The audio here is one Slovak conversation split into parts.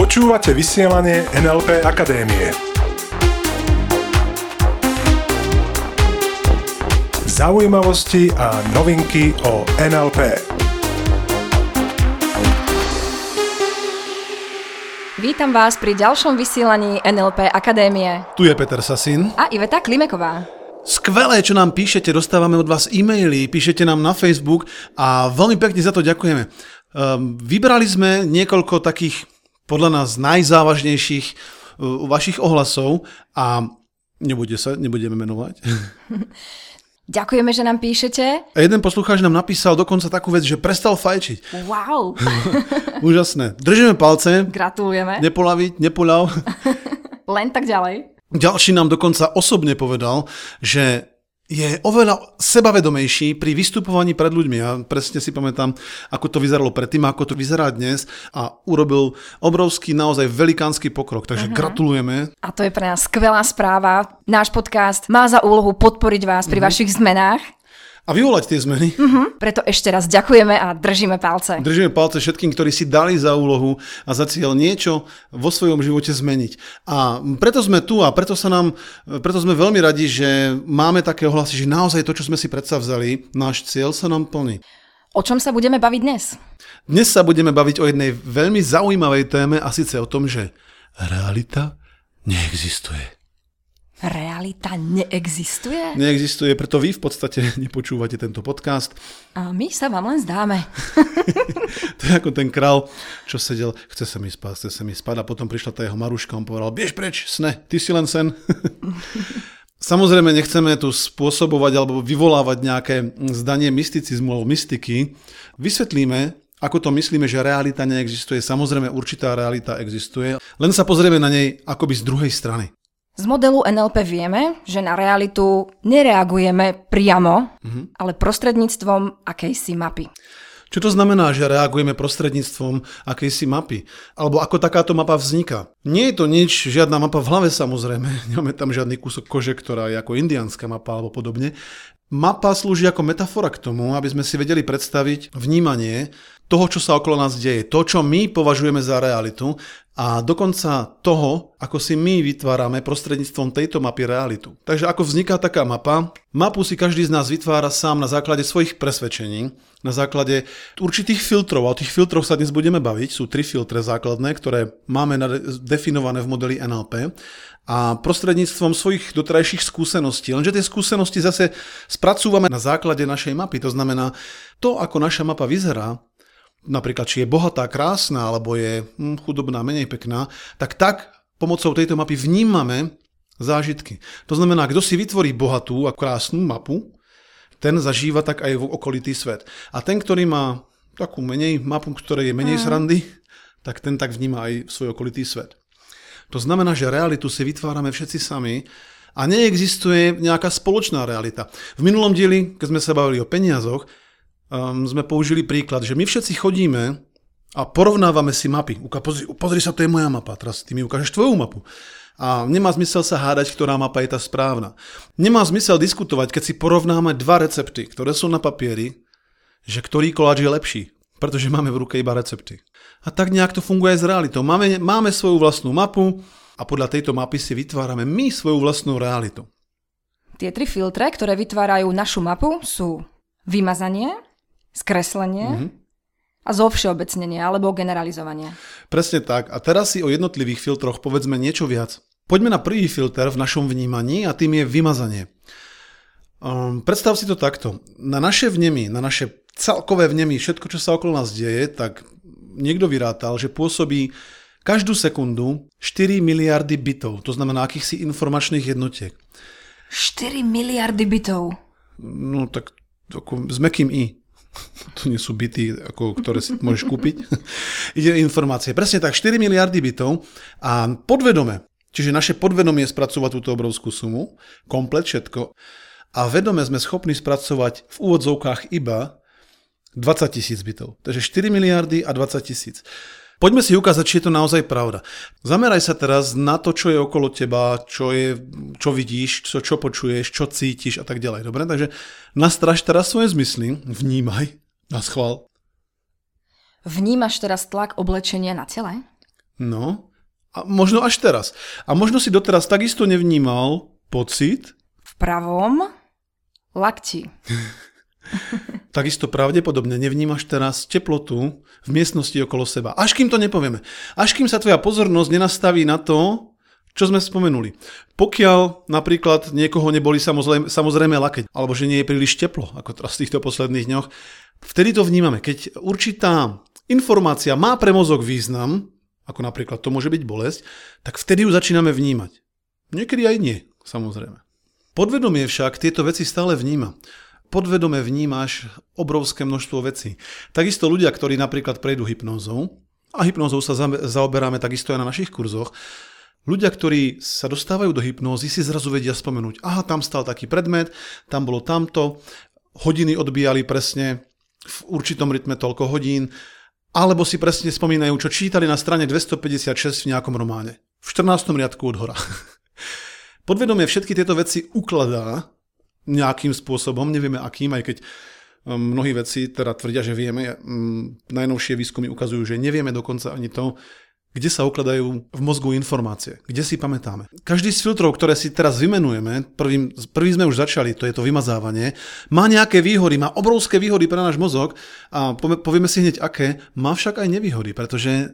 Počúvate vysielanie NLP Akadémie. Zaujímavosti a novinky o NLP. Vítam vás pri ďalšom vysielaní NLP Akadémie. Tu je Peter Sasin. A Iveta Klimeková. Skvelé, čo nám píšete, dostávame od vás e-maily, píšete nám na Facebook a veľmi pekne za to ďakujeme. Um, vybrali sme niekoľko takých podľa nás najzávažnejších uh, vašich ohlasov a nebude sa, nebudeme menovať. Ďakujeme, že nám píšete. A jeden poslucháč nám napísal dokonca takú vec, že prestal fajčiť. Wow. Úžasné. Držíme palce. Gratulujeme. Nepolaviť, nepoľav. Len tak ďalej. Ďalší nám dokonca osobne povedal, že je oveľa sebavedomejší pri vystupovaní pred ľuďmi. Ja presne si pamätám, ako to vyzeralo predtým, ako to vyzerá dnes a urobil obrovský, naozaj velikánsky pokrok. Takže uh-huh. gratulujeme. A to je pre nás skvelá správa. Náš podcast má za úlohu podporiť vás pri uh-huh. vašich zmenách a vyvolať tie zmeny. Uh-huh. Preto ešte raz ďakujeme a držíme palce. Držíme palce všetkým, ktorí si dali za úlohu a za cieľ niečo vo svojom živote zmeniť. A preto sme tu a preto, sa nám, preto sme veľmi radi, že máme také ohlasy, že naozaj to, čo sme si predstavzali, náš cieľ sa nám plní. O čom sa budeme baviť dnes? Dnes sa budeme baviť o jednej veľmi zaujímavej téme a síce o tom, že realita neexistuje. Realita neexistuje? Neexistuje, preto vy v podstate nepočúvate tento podcast. A my sa vám len zdáme. to je ako ten král, čo sedel, chce sa mi spať, chce sa mi spať a potom prišla tá jeho maruška, on povedal, biež preč, sne, ty si len sen. Samozrejme nechceme tu spôsobovať alebo vyvolávať nejaké zdanie mysticizmu alebo mystiky. Vysvetlíme, ako to myslíme, že realita neexistuje. Samozrejme určitá realita existuje, len sa pozrieme na nej akoby z druhej strany. Z modelu NLP vieme, že na realitu nereagujeme priamo, mm-hmm. ale prostredníctvom akejsi mapy. Čo to znamená, že reagujeme prostredníctvom akejsi mapy? Alebo ako takáto mapa vzniká? Nie je to nič, žiadna mapa v hlave samozrejme, nemáme tam žiadny kúsok kože, ktorá je ako indiánska mapa alebo podobne. Mapa slúži ako metafora k tomu, aby sme si vedeli predstaviť vnímanie toho, čo sa okolo nás deje, to, čo my považujeme za realitu a dokonca toho, ako si my vytvárame prostredníctvom tejto mapy realitu. Takže ako vzniká taká mapa? Mapu si každý z nás vytvára sám na základe svojich presvedčení, na základe určitých filtrov. A o tých filtroch sa dnes budeme baviť. Sú tri filtre základné, ktoré máme definované v modeli NLP a prostredníctvom svojich doterajších skúseností. Lenže tie skúsenosti zase spracúvame na základe našej mapy. To znamená, to, ako naša mapa vyzerá, napríklad či je bohatá, krásna, alebo je hm, chudobná, menej pekná, tak tak pomocou tejto mapy vnímame zážitky. To znamená, kto si vytvorí bohatú a krásnu mapu, ten zažíva tak aj v okolitý svet. A ten, ktorý má takú menej mapu, ktorej je menej mm. srandy, tak ten tak vníma aj svoj okolitý svet. To znamená, že realitu si vytvárame všetci sami a neexistuje nejaká spoločná realita. V minulom dieli, keď sme sa bavili o peniazoch, um, sme použili príklad, že my všetci chodíme a porovnávame si mapy. Pozri, pozri sa, to je moja mapa, teraz ty mi ukážeš tvoju mapu. A nemá zmysel sa hádať, ktorá mapa je tá správna. Nemá zmysel diskutovať, keď si porovnáme dva recepty, ktoré sú na papieri, že ktorý koláč je lepší, pretože máme v ruke iba recepty. A tak nejak to funguje aj s realitou. Máme, máme svoju vlastnú mapu a podľa tejto mapy si vytvárame my svoju vlastnú realitu. Tie tri filtre, ktoré vytvárajú našu mapu, sú vymazanie, skreslenie mm-hmm. a zovšeobecnenie alebo generalizovanie. Presne tak. A teraz si o jednotlivých filtroch povedzme niečo viac. Poďme na prvý filter v našom vnímaní a tým je vymazanie. Um, predstav si to takto. Na naše vnemy, na naše celkové vnemy, všetko, čo sa okolo nás deje, tak niekto vyrátal, že pôsobí každú sekundu 4 miliardy bitov, to znamená akýchsi informačných jednotiek. 4 miliardy bitov? No tak ako, s mekým i. to nie sú byty, ako, ktoré si môžeš kúpiť. Ide informácie. Presne tak, 4 miliardy bytov a podvedome, čiže naše podvedomie spracovať túto obrovskú sumu, komplet všetko, a vedome sme schopní spracovať v úvodzovkách iba 20 tisíc bytov. Takže 4 miliardy a 20 tisíc. Poďme si ukázať, či je to naozaj pravda. Zameraj sa teraz na to, čo je okolo teba, čo, je, čo vidíš, čo, čo počuješ, čo cítiš a tak ďalej. Dobre, takže nastraž teraz svoje zmysly, vnímaj na schvál. Vnímaš teraz tlak oblečenia na tele? No, a možno až teraz. A možno si doteraz takisto nevnímal pocit, V pravom lakti. takisto pravdepodobne nevnímaš teraz teplotu v miestnosti okolo seba. Až kým to nepovieme. Až kým sa tvoja pozornosť nenastaví na to, čo sme spomenuli. Pokiaľ napríklad niekoho neboli samozrejme, samozrejme lakeť, alebo že nie je príliš teplo, ako teraz v týchto posledných dňoch, vtedy to vnímame. Keď určitá informácia má pre mozog význam, ako napríklad to môže byť bolesť, tak vtedy ju začíname vnímať. Niekedy aj nie, samozrejme. Podvedomie však tieto veci stále vníma. Podvedome vnímaš obrovské množstvo vecí. Takisto ľudia, ktorí napríklad prejdú hypnózou, a hypnózou sa za- zaoberáme takisto aj na našich kurzoch, Ľudia, ktorí sa dostávajú do hypnózy, si zrazu vedia spomenúť, aha, tam stal taký predmet, tam bolo tamto, hodiny odbíjali presne v určitom rytme toľko hodín, alebo si presne spomínajú, čo čítali na strane 256 v nejakom románe. V 14. riadku od hora. Podvedomie všetky tieto veci ukladá nejakým spôsobom, nevieme akým, aj keď um, mnohí veci teda tvrdia, že vieme. Um, Najnovšie výskumy ukazujú, že nevieme dokonca ani to, kde sa ukladajú v mozgu informácie, kde si pamätáme. Každý z filtrov, ktoré si teraz vymenujeme, prvým, prvý sme už začali, to je to vymazávanie, má nejaké výhody, má obrovské výhody pre náš mozog a povieme si hneď aké, má však aj nevýhody, pretože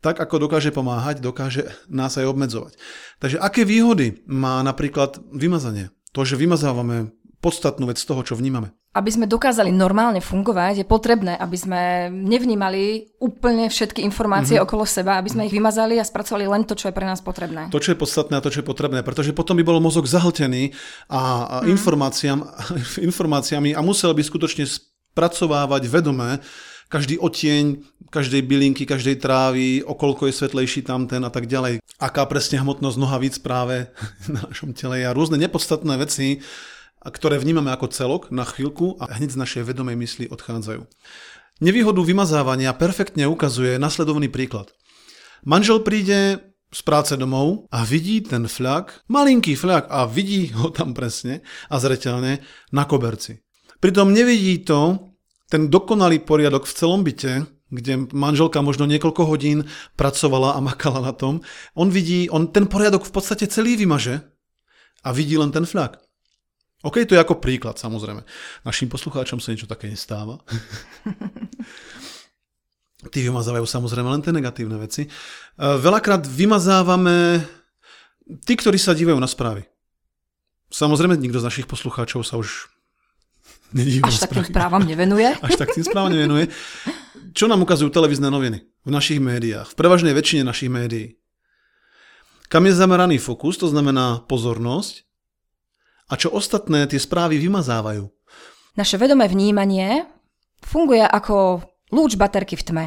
tak ako dokáže pomáhať, dokáže nás aj obmedzovať. Takže aké výhody má napríklad vymazanie? To, že vymazávame podstatnú vec z toho, čo vnímame. Aby sme dokázali normálne fungovať, je potrebné, aby sme nevnímali úplne všetky informácie mm-hmm. okolo seba, aby sme ich vymazali a spracovali len to, čo je pre nás potrebné. To, čo je podstatné a to, čo je potrebné, pretože potom by bol mozog zahltený a, a mm. informáciám, informáciami a musel by skutočne spracovávať vedomé každý otieň, každej bylinky, každej trávy, okolko je svetlejší tamten a tak ďalej. Aká presne hmotnosť nohavíc práve na našom tele a rôzne nepodstatné veci, ktoré vnímame ako celok na chvíľku a hneď z našej vedomej mysli odchádzajú. Nevýhodu vymazávania perfektne ukazuje nasledovný príklad. Manžel príde z práce domov a vidí ten fľak, malinký fľak a vidí ho tam presne a zreteľne na koberci. Pritom nevidí to ten dokonalý poriadok v celom byte, kde manželka možno niekoľko hodín pracovala a makala na tom. On vidí, on ten poriadok v podstate celý vymaže a vidí len ten fľak. OK, to je ako príklad, samozrejme. Našim poslucháčom sa niečo také nestáva. Tí vymazávajú samozrejme len tie negatívne veci. E, veľakrát vymazávame tí, ktorí sa dívajú na správy. Samozrejme, nikto z našich poslucháčov sa už Až tak tým správam nevenuje. Až tak tým správam nevenuje. Čo nám ukazujú televízne noviny v našich médiách, v prevažnej väčšine našich médií? Kam je zameraný fokus, to znamená pozornosť, a čo ostatné tie správy vymazávajú. Naše vedomé vnímanie funguje ako lúč baterky v tme.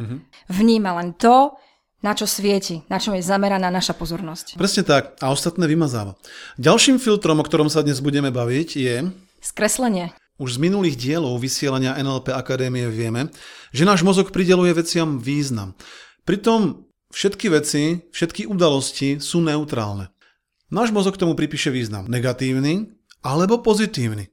Mm-hmm. Vníma len to, na čo svieti, na čom je zameraná naša pozornosť. Presne tak. A ostatné vymazáva. Ďalším filtrom, o ktorom sa dnes budeme baviť, je... Skreslenie. Už z minulých dielov vysielania NLP Akadémie vieme, že náš mozog prideluje veciam význam. Pritom všetky veci, všetky udalosti sú neutrálne. Náš mozog tomu pripíše význam negatívny alebo pozitívny.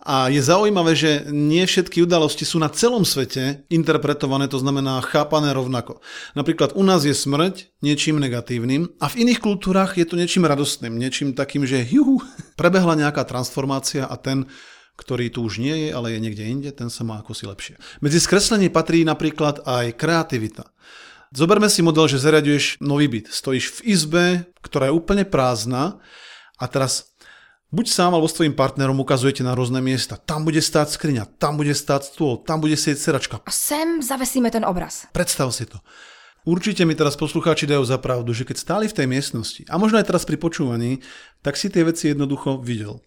A je zaujímavé, že nie všetky udalosti sú na celom svete interpretované, to znamená chápané rovnako. Napríklad u nás je smrť niečím negatívnym a v iných kultúrach je to niečím radostným, niečím takým, že juhu, prebehla nejaká transformácia a ten, ktorý tu už nie je, ale je niekde inde, ten sa má ako si lepšie. Medzi skreslenie patrí napríklad aj kreativita. Zoberme si model, že zariaduješ nový byt. Stojíš v izbe, ktorá je úplne prázdna a teraz buď sám alebo s tvojim partnerom ukazujete na rôzne miesta. Tam bude stáť skriňa, tam bude stáť stôl, tam bude sieť seračka. A sem zavesíme ten obraz. Predstav si to. Určite mi teraz poslucháči dajú za pravdu, že keď stáli v tej miestnosti, a možno aj teraz pri počúvaní, tak si tie veci jednoducho videl.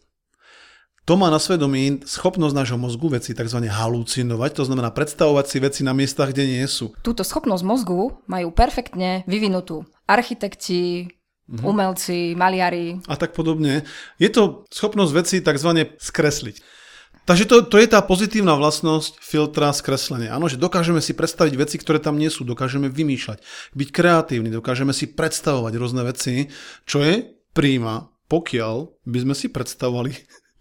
To má na svedomí schopnosť nášho mozgu veci tzv. halucinovať, to znamená predstavovať si veci na miestach, kde nie sú. Túto schopnosť mozgu majú perfektne vyvinutú architekti, mm-hmm. umelci, maliari. A tak podobne. Je to schopnosť veci tzv. skresliť. Takže to, to je tá pozitívna vlastnosť filtra skreslenia. Áno, že dokážeme si predstaviť veci, ktoré tam nie sú, dokážeme vymýšľať, byť kreatívni, dokážeme si predstavovať rôzne veci, čo je príjma, pokiaľ by sme si predstavovali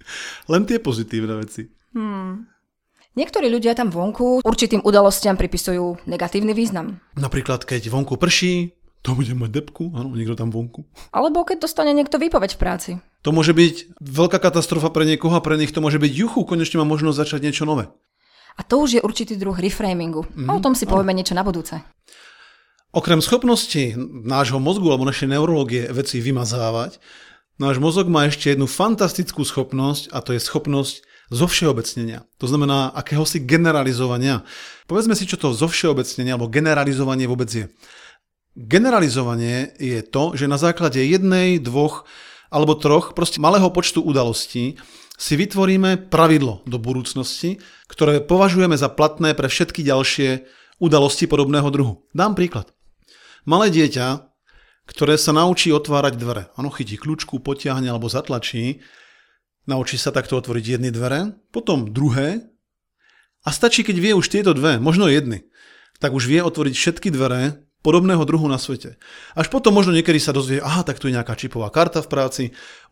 len tie pozitívne veci. Hmm. Niektorí ľudia tam vonku určitým udalostiam pripisujú negatívny význam. Napríklad, keď vonku prší, to bude mať depku, áno, niekto tam vonku. Alebo keď dostane niekto výpoveď v práci. To môže byť veľká katastrofa pre niekoho a pre nich to môže byť juchu, konečne má možnosť začať niečo nové. A to už je určitý druh reframingu. Mm-hmm. A o tom si povieme niečo na budúce. Okrem schopnosti nášho mozgu alebo našej neurológie veci vymazávať, náš mozog má ešte jednu fantastickú schopnosť a to je schopnosť zo všeobecnenia. To znamená akéhosi generalizovania. Povedzme si, čo to zo všeobecnenia alebo generalizovanie vôbec je. Generalizovanie je to, že na základe jednej, dvoch alebo troch proste malého počtu udalostí si vytvoríme pravidlo do budúcnosti, ktoré považujeme za platné pre všetky ďalšie udalosti podobného druhu. Dám príklad. Malé dieťa, ktoré sa naučí otvárať dvere. Áno, chytí kľúčku, potiahne alebo zatlačí. Naučí sa takto otvoriť jedny dvere, potom druhé. A stačí, keď vie už tieto dve, možno jedny, tak už vie otvoriť všetky dvere podobného druhu na svete. Až potom možno niekedy sa dozvie, aha, tak tu je nejaká čipová karta v práci,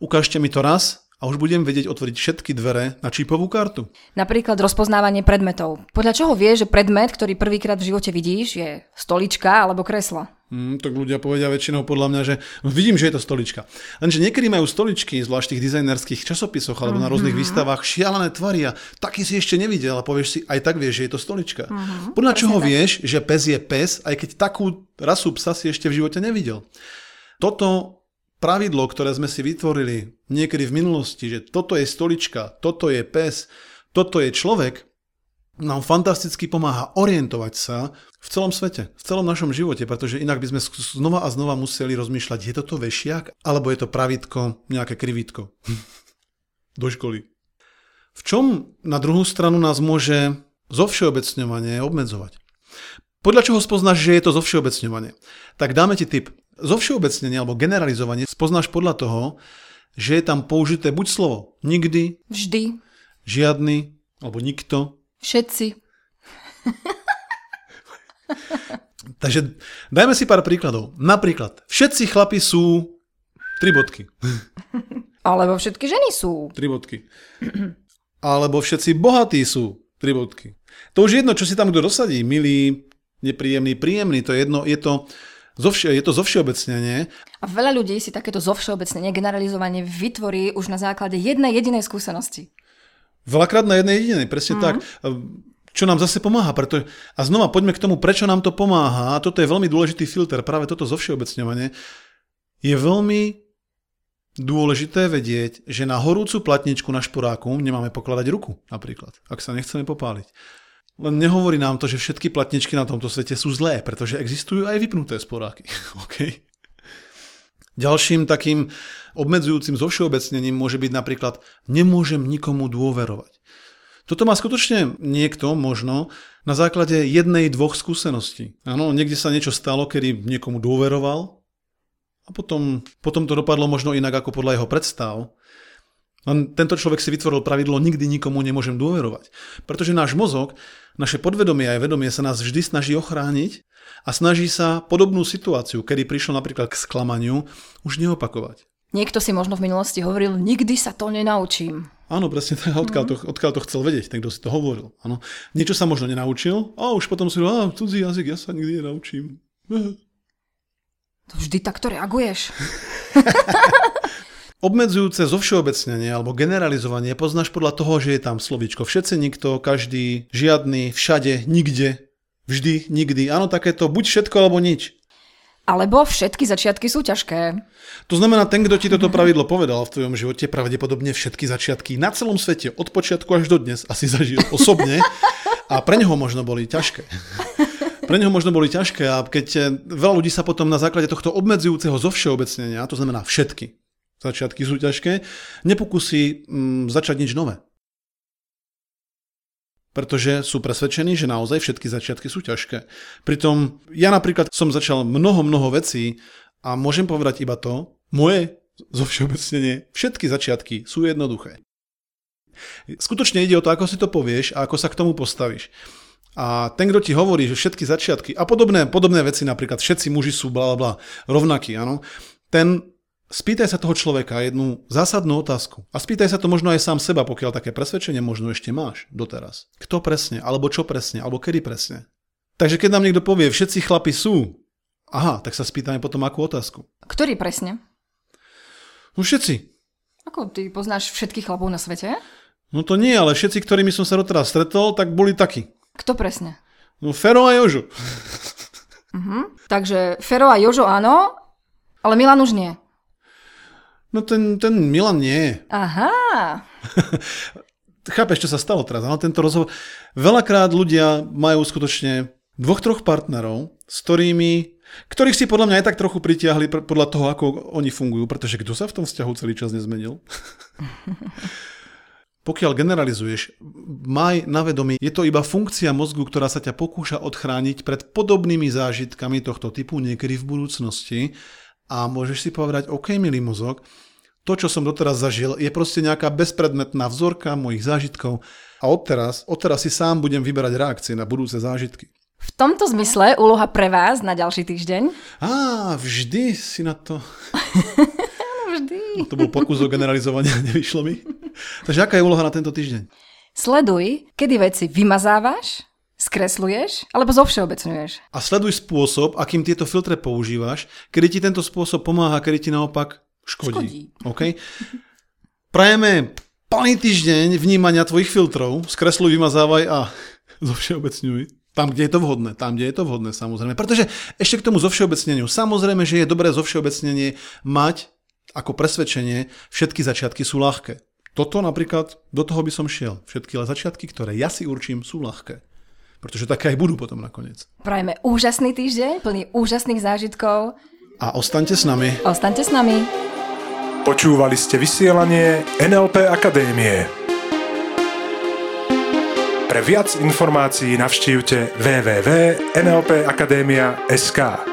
ukážte mi to raz a už budem vedieť otvoriť všetky dvere na čipovú kartu. Napríklad rozpoznávanie predmetov. Podľa čoho vieš, že predmet, ktorý prvýkrát v živote vidíš, je stolička alebo kreslo? Mm, tak ľudia povedia väčšinou podľa mňa, že vidím, že je to stolička. Lenže niekedy majú stoličky, zvlášť v tých dizajnerských časopisoch alebo uh-huh. na rôznych mhm. výstavách, šialené tvary a taký si ešte nevidel a povieš si, aj tak vieš, že je to stolička. Uh-huh. Podľa čoho tak. vieš, že pes je pes, aj keď takú rasu psa si ešte v živote nevidel. Toto pravidlo, ktoré sme si vytvorili niekedy v minulosti, že toto je stolička, toto je pes, toto je človek, nám fantasticky pomáha orientovať sa v celom svete, v celom našom živote, pretože inak by sme znova a znova museli rozmýšľať, je toto vešiak, alebo je to pravítko, nejaké krivítko do školy. V čom na druhú stranu nás môže zovšeobecňovanie obmedzovať? Podľa čoho spoznáš, že je to zovšeobecňovanie? Tak dáme ti tip. Zovšeobecnenie alebo generalizovanie spoznáš podľa toho, že je tam použité buď slovo nikdy, vždy, žiadny alebo nikto, Všetci. Takže dajme si pár príkladov. Napríklad, všetci chlapi sú tri bodky. Alebo všetky ženy sú. Tri bodky. Alebo všetci bohatí sú tri bodky. To už je jedno, čo si tam kto dosadí. Milý, nepríjemný, príjemný. To je jedno, je to Zovšie, je to zovšeobecnenie. A veľa ľudí si takéto zovšeobecnenie, generalizovanie vytvorí už na základe jednej jedinej skúsenosti. Veľakrát na jednej jedinej, presne mm-hmm. tak. Čo nám zase pomáha. Preto, a znova poďme k tomu, prečo nám to pomáha. A toto je veľmi dôležitý filter, práve toto zovšeobecňovanie. Je veľmi dôležité vedieť, že na horúcu platničku na šporáku nemáme pokladať ruku, napríklad, ak sa nechceme popáliť. Len nehovorí nám to, že všetky platničky na tomto svete sú zlé, pretože existujú aj vypnuté sporáky. okay? Ďalším takým obmedzujúcim zovšeobecnením môže byť napríklad nemôžem nikomu dôverovať. Toto má skutočne niekto možno na základe jednej, dvoch skúseností. Áno, niekde sa niečo stalo, kedy niekomu dôveroval a potom, potom to dopadlo možno inak ako podľa jeho predstav. Len tento človek si vytvoril pravidlo nikdy nikomu nemôžem dôverovať. Pretože náš mozog, naše podvedomie aj vedomie sa nás vždy snaží ochrániť a snaží sa podobnú situáciu, kedy prišlo napríklad k sklamaniu, už neopakovať. Niekto si možno v minulosti hovoril, nikdy sa to nenaučím. Áno, presne tak, odkiaľ, to, odkiaľ to chcel vedieť, ten, kto si to hovoril. Áno. Niečo sa možno nenaučil a už potom si hovoril, cudzí jazyk, ja sa nikdy nenaučím. To vždy takto reaguješ. Obmedzujúce zovšeobecnenie alebo generalizovanie poznáš podľa toho, že je tam slovíčko všetci, nikto, každý, žiadny, všade, nikde. Vždy, nikdy. Áno, takéto buď všetko alebo nič. Alebo všetky začiatky sú ťažké. To znamená, ten, kto ti toto pravidlo povedal v tvojom živote, pravdepodobne všetky začiatky na celom svete, od počiatku až do dnes, asi zažil osobne a pre neho možno boli ťažké. Pre neho možno boli ťažké a keď eh, veľa ľudí sa potom na základe tohto obmedzujúceho zovšeobecnenia, to znamená všetky začiatky sú ťažké, nepokusí mm, začať nič nové pretože sú presvedčení, že naozaj všetky začiatky sú ťažké. Pritom ja napríklad som začal mnoho, mnoho vecí a môžem povedať iba to, moje zo všeobecnenie, všetky začiatky sú jednoduché. Skutočne ide o to, ako si to povieš a ako sa k tomu postavíš. A ten, kto ti hovorí, že všetky začiatky a podobné, podobné veci, napríklad všetci muži sú bla bla rovnakí, áno, ten spýtaj sa toho človeka jednu zásadnú otázku. A spýtaj sa to možno aj sám seba, pokiaľ také presvedčenie možno ešte máš doteraz. Kto presne, alebo čo presne, alebo kedy presne. Takže keď nám niekto povie, všetci chlapi sú, aha, tak sa spýtame potom akú otázku. Ktorý presne? No všetci. Ako ty poznáš všetkých chlapov na svete? No to nie, ale všetci, ktorými som sa doteraz stretol, tak boli takí. Kto presne? No Fero a Jožo. Uh-huh. Takže Fero a Jožo áno, ale Milan už nie. No ten, ten Milan nie. Aha. Chápeš, čo sa stalo teraz, ale tento rozhovor... Veľakrát ľudia majú skutočne dvoch, troch partnerov, s ktorými ktorých si podľa mňa aj tak trochu pritiahli podľa toho, ako oni fungujú, pretože kto sa v tom vzťahu celý čas nezmenil? Pokiaľ generalizuješ, maj na vedomí, je to iba funkcia mozgu, ktorá sa ťa pokúša odchrániť pred podobnými zážitkami tohto typu niekedy v budúcnosti a môžeš si povedať, OK, milý mozog, to, čo som doteraz zažil, je proste nejaká bezpredmetná vzorka mojich zážitkov a odteraz, odteraz si sám budem vyberať reakcie na budúce zážitky. V tomto zmysle úloha pre vás na ďalší týždeň? Á, vždy si na to... vždy. To bol pokus o generalizovanie, nevyšlo mi. Takže aká je úloha na tento týždeň? Sleduj, kedy veci vymazávaš, skresluješ alebo zovšeobecňuješ. A sleduj spôsob, akým tieto filtre používaš, kedy ti tento spôsob pomáha, kedy ti naopak škodí. Škodí. Okay? Prajeme plný týždeň vnímania tvojich filtrov, skresluj, vymazávaj a zovšeobecňuj. Tam, kde je to vhodné, tam, kde je to vhodné, samozrejme. Pretože ešte k tomu zovšeobecneniu, samozrejme, že je dobré zovšeobecnenie mať ako presvedčenie, všetky začiatky sú ľahké. Toto napríklad, do toho by som šiel. Všetky začiatky, ktoré ja si určím, sú ľahké pretože také aj budú potom nakoniec. Prajeme úžasný týždeň, plný úžasných zážitkov. A ostaňte s nami. Ostaňte s nami. Počúvali ste vysielanie NLP Akadémie. Pre viac informácií navštívte www.nlpakademia.sk.